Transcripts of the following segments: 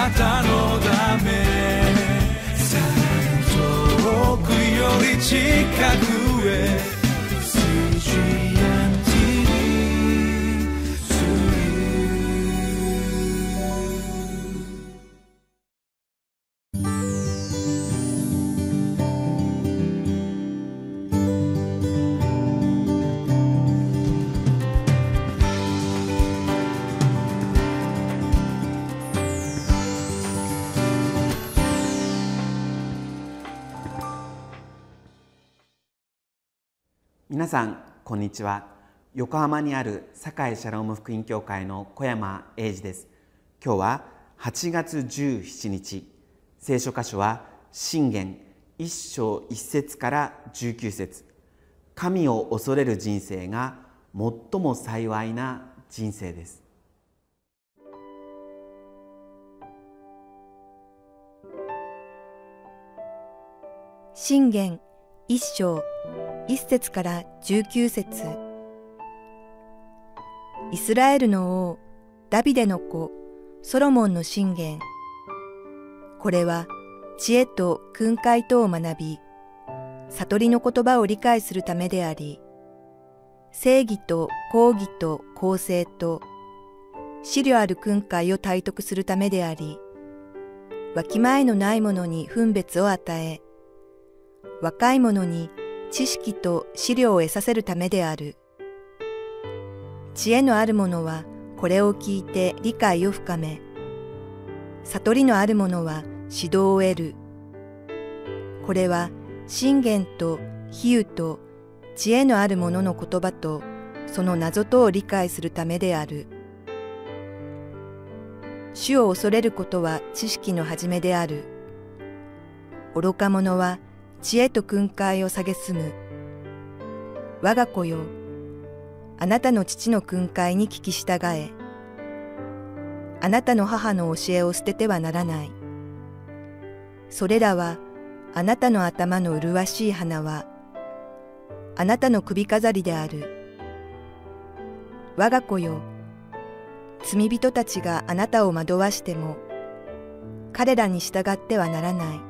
なたのため。さらに遠くより近くへ。皆さんこんにちは。横浜にある堺シャローム福音教会の小山英二です。今日は8月17日。聖書箇所は信玄。一章一節から19節。神を恐れる人生が最も幸いな人生です。信玄。一章一節から十九節。イスラエルの王ダビデの子ソロモンの信玄。これは知恵と訓戒とを学び悟りの言葉を理解するためであり正義と公義と公正と資料ある訓戒を体得するためでありわきまえのないものに分別を与え若い者に知識と資料を得させるためである。知恵のある者はこれを聞いて理解を深め、悟りのある者は指導を得る。これは信玄と比喩と知恵のある者の言葉とその謎とを理解するためである。主を恐れることは知識の始めである。愚か者は知恵と訓戒を蔑む。我が子よ、あなたの父の訓戒に聞き従え。あなたの母の教えを捨ててはならない。それらはあなたの頭の麗しい花は、あなたの首飾りである。我が子よ、罪人たちがあなたを惑わしても、彼らに従ってはならない。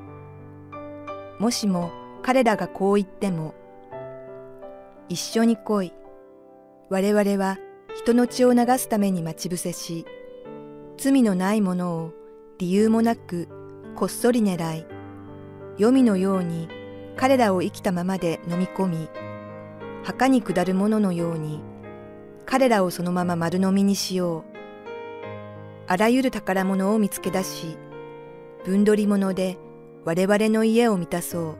もしも彼らがこう言っても、一緒に来い。我々は人の血を流すために待ち伏せし、罪のないものを理由もなくこっそり狙い、黄泉のように彼らを生きたままで飲み込み、墓に下るもののように彼らをそのまま丸飲みにしよう。あらゆる宝物を見つけ出し、分取り物で我々の家を満たそう。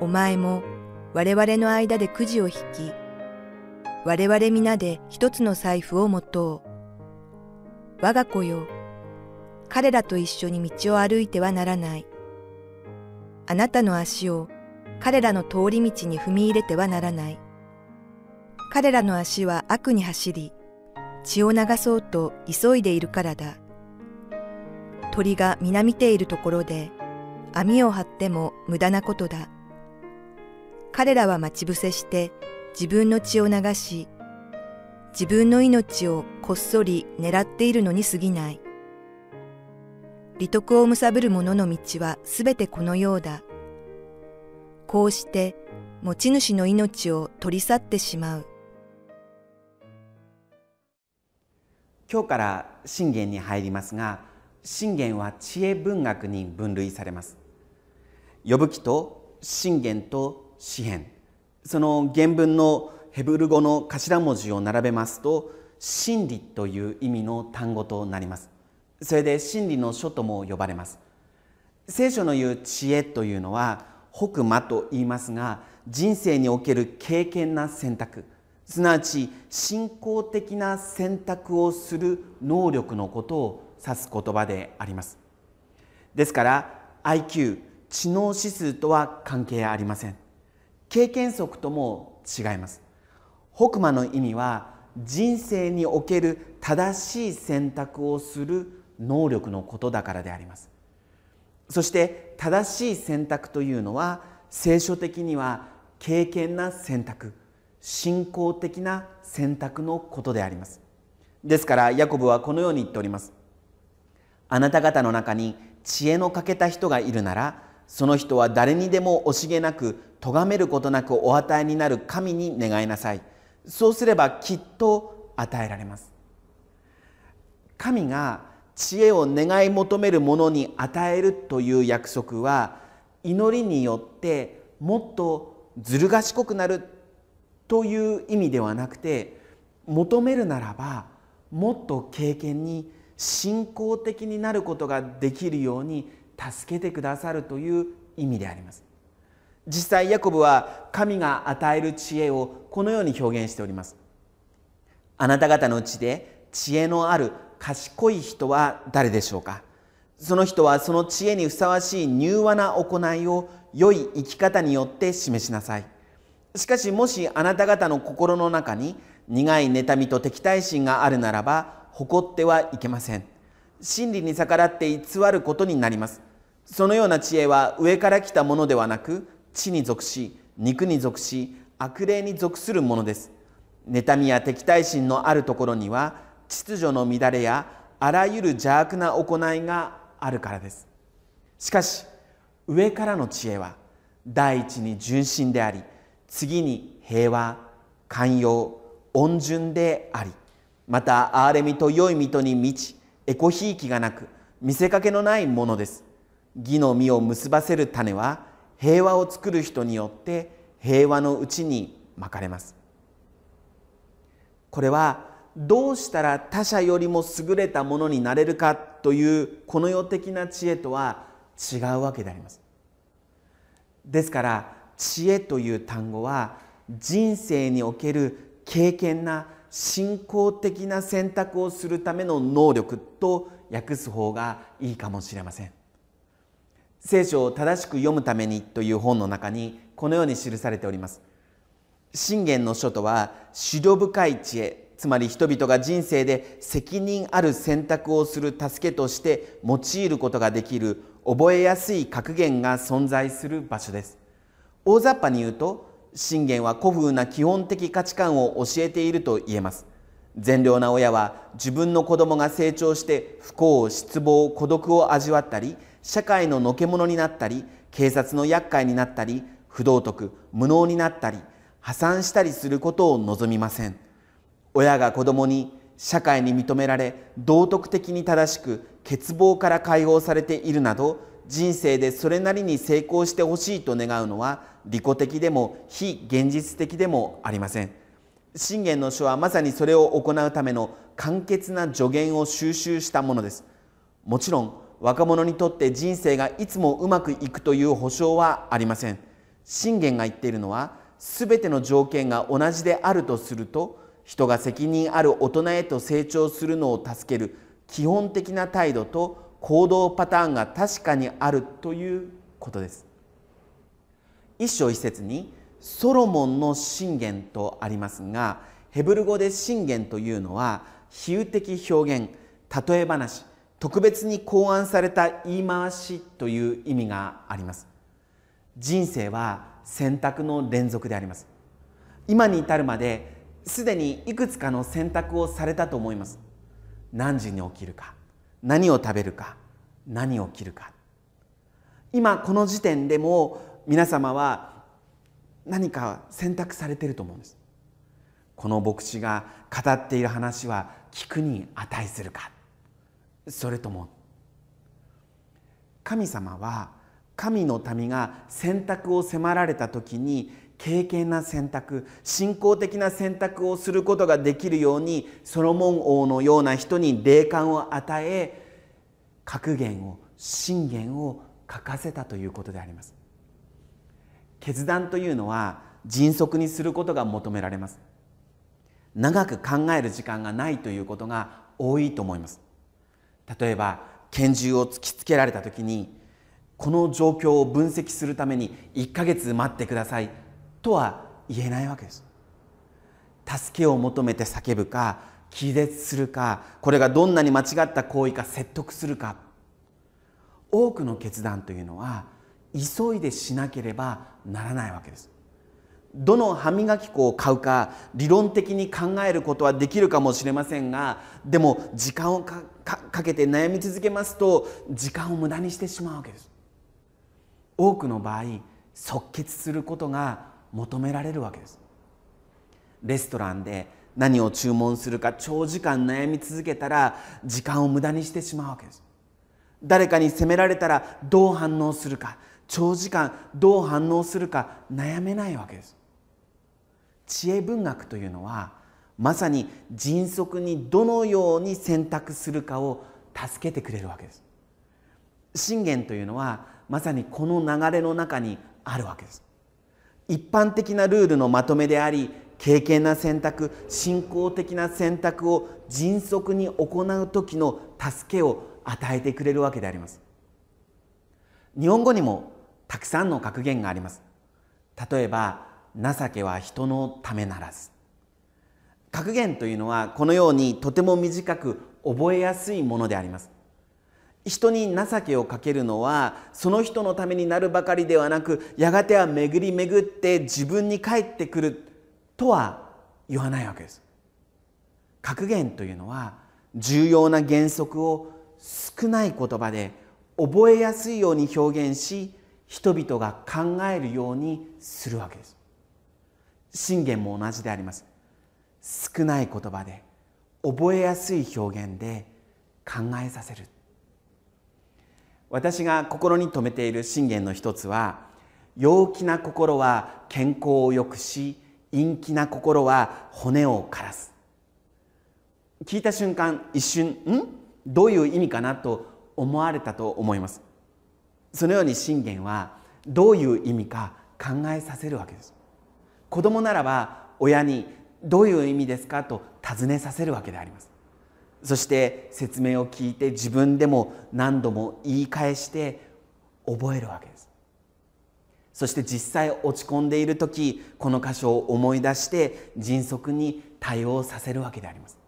お前も我々の間でくじを引き、我々皆で一つの財布を持とう。我が子よ、彼らと一緒に道を歩いてはならない。あなたの足を彼らの通り道に踏み入れてはならない。彼らの足は悪に走り、血を流そうと急いでいるからだ。鳥が皆見ているところで、網を張っても無駄なことだ。彼らは待ち伏せして自分の血を流し、自分の命をこっそり狙っているのに過ぎない。利得を貪る者の道はすべてこのようだ。こうして持ち主の命を取り去ってしまう。今日から信玄に入りますが信玄は知恵文学に分類されます呼ぶ記と信玄と詩篇その原文のヘブル語の頭文字を並べますと真理という意味の単語となります。それで真理の書とも呼ばれます。聖書の言う知恵というのは北魔と言いますが人生における経験な選択。すなわち信仰的な選択をする能力のことを指す言葉であります。ですから IQ 知能指数とは関係ありません。経験則とも違います。北魔の意味は人生における正しい選択をする能力のことだからであります。そして正しい選択というのは聖書的には経験な選択信仰的な選択のことであります。ですからヤコブはこのように言っております。あなた方の中に知恵の欠けた人がいるならその人は誰にでも惜しげなく咎めることなくお与えになる神に願いなさい。そうすればきっと与えられます。神が知恵を願い求める者に与えるという約束は祈りによってもっとずる賢くなるという意味ではなくて求めるならばもっと経験に信仰的になることができるように助けてくださるという意味であります。実際ヤコブは神が与える知恵をこのように表現しております。あなた方のうちで知恵のある賢い人は誰でしょうか？その人はその知恵にふさわしい柔和な行いを良い生き方によって示しなさい。しかしもしあなた方の心の中に苦い妬みと敵対心があるならば誇ってはいけません。真理に逆らって偽ることになります。そのような知恵は上から来たものではなく地に属し肉に属し悪霊に属するものです。妬みや敵対心のあるところには秩序の乱れやあらゆる邪悪な行いがあるからです。しかし上からの知恵は第一に純真であり次に平和寛容温順でありまた憐れみと良い身とに満ちエコひいきがなく見せかけのないものです。義の実を結ばせる種は平和を作る人によって平和のうちにまかれます。これはどうしたら他者よりも優れたものになれるかというこの世的な知恵とは違うわけであります。ですから知恵という単語は人生における経験な信仰的な選択をするための能力と訳す方がいいかもしれません。聖書を正しく読むためにという本の中にこのように記されております。信玄の書とは思慮深い知恵つまり人々が人生で責任ある選択をする助けとして用いることができる覚えやすい格言が存在する場所です。大雑把に言うと信玄は古風な基本的価値観を教えていると言えます。善良な親は自分の子供が成長して不幸失望孤独を味わったり社会ののけ者になったり警察の厄介になったり不道徳無能になったり破産したりすることを望みません。親が子供に社会に認められ道徳的に正しく欠乏から解放されているなど人生でそれなりに成功してほしいと願うのは利己的でも非現実的でもありません。信玄の書はまさにそれを行うための簡潔な助言を収集したものです。もちろん若者にとって人生がいつもうまくいくという保証はありません。信玄が言っているのは全ての条件が同じであるとすると人が責任ある大人へと成長するのを助ける基本的な態度と行動パターンが確かにあるということです。一章一節にソロモンの信玄とありますがヘブル語で信玄というのは比喩的表現例え話特別に考案された言い回しという意味があります。人生は選択の連続であります。今に至るまですでにいくつかの選択をされたと思います。何時に起きるか何を食べるか何を着るか。今この時点でも皆様は何か選択されていると思うんです。この牧師が語っている話は聞くに値するか。それとも神様は神の民が選択を迫られた時に敬虔な選択信仰的な選択をすることができるようにソロモン王のような人に霊感を与え格言を信玄を書かせたということであります。決断というのは迅速にすることが求められます。長く考える時間がないということが多いと思います。例えば拳銃を突きつけられた時にこの状況を分析するために1ヶ月待ってくださいとは言えないわけです。助けを求めて叫ぶか気絶するかこれがどんなに間違った行為か説得するか。多くの決断というのは急いでしなければならないわけです。どの歯磨き粉を買うか理論的に考えることはできるかもしれませんがでも時間をかかかけて悩み続けますと時間を無駄にしてしまうわけです。多くの場合即決することが求められるわけです。レストランで何を注文するか長時間悩み続けたら時間を無駄にしてしまうわけです。誰かに責められたらどう反応するか長時間どう反応するか悩めないわけです。知恵文学というのはまさに迅速にどのように選択するかを助けてくれるわけです。信玄というのはまさにこの流れの中にあるわけです。一般的なルールのまとめであり経験な選択信仰的な選択を迅速に行う時の助けを与えてくれるわけであります。日本語にもたくさんの格言があります。例えば情けは人のためならず。格言というのはこのようにとても短く覚えやすいものであります。人に情けをかけるのはその人のためになるばかりではなくやがては巡り巡って自分に返ってくるとは言わないわけです。格言というのは重要な原則を少ない言葉で覚えやすいように表現し人々が考えるようにするわけです。信玄も同じであります。少ない言葉で覚えやすい表現で考えさせる。私が心に留めている信玄の一つは陽気な心は健康を良くし陰気な心は骨を枯らす。聞いた瞬間一瞬ん？どういう意味かなと思われたと思います。そのように信玄はどういう意味か考えさせるわけです。子供ならば親にどういう意味ですかと尋ねさせるわけであります。そして説明を聞いて自分でも何度も言い返して覚えるわけです。そして実際落ち込んでいる時この箇所を思い出して迅速に対応させるわけであります。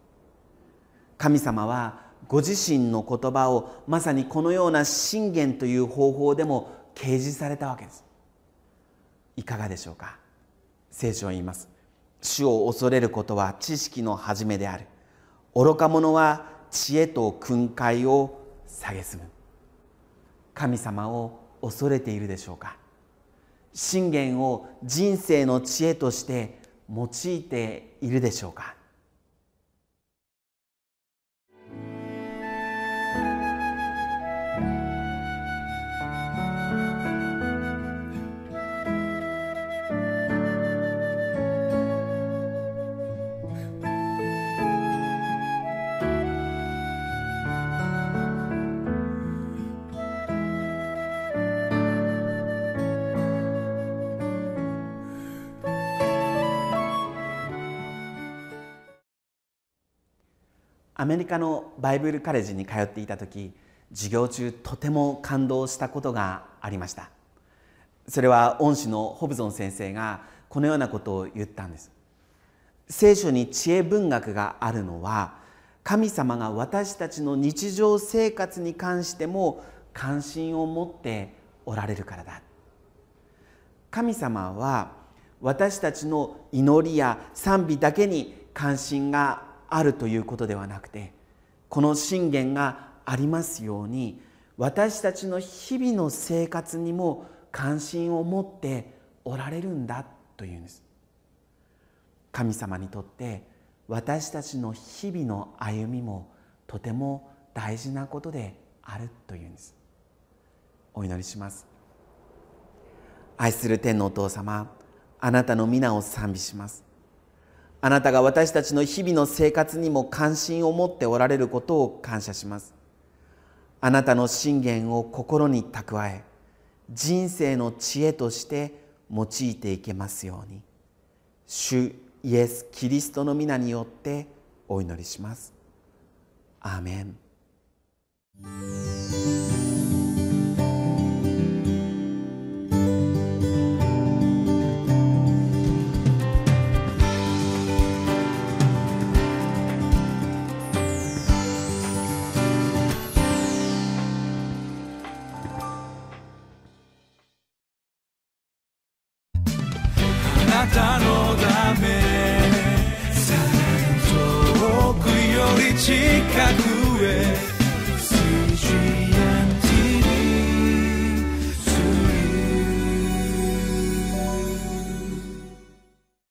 神様はご自身の言葉をまさにこのような信玄という方法でも掲示されたわけです。いかがでしょうか？聖書は言います。主を恐れることは知識の始めである。愚か者は知恵と訓戒を蔑む。神様を恐れているでしょうか。信玄を人生の知恵として用いているでしょうか。アメリカのバイブルカレッジに通っていた時授業中とても感動したことがありました。それは恩師のホブゾン先生がこのようなことを言ったんです。聖書に知恵文学があるのは神様が私たちの日常生活に関しても関心を持っておられるからだ。神様は私たちの祈りや賛美だけに関心があるということではなくてこの信玄がありますように私たちの日々の生活にも関心を持っておられるんだというんです。神様にとって私たちの日々の歩みもとても大事なことであるというんです。お祈りします。愛する天のお父様あなたの皆を賛美します。あなたが私たちの日々の生活にも関心を持っておられることを感謝します。あなたの信玄を心に蓄え人生の知恵として用いていけますように。主イエス・キリストの皆によってお祈りします。アーメン。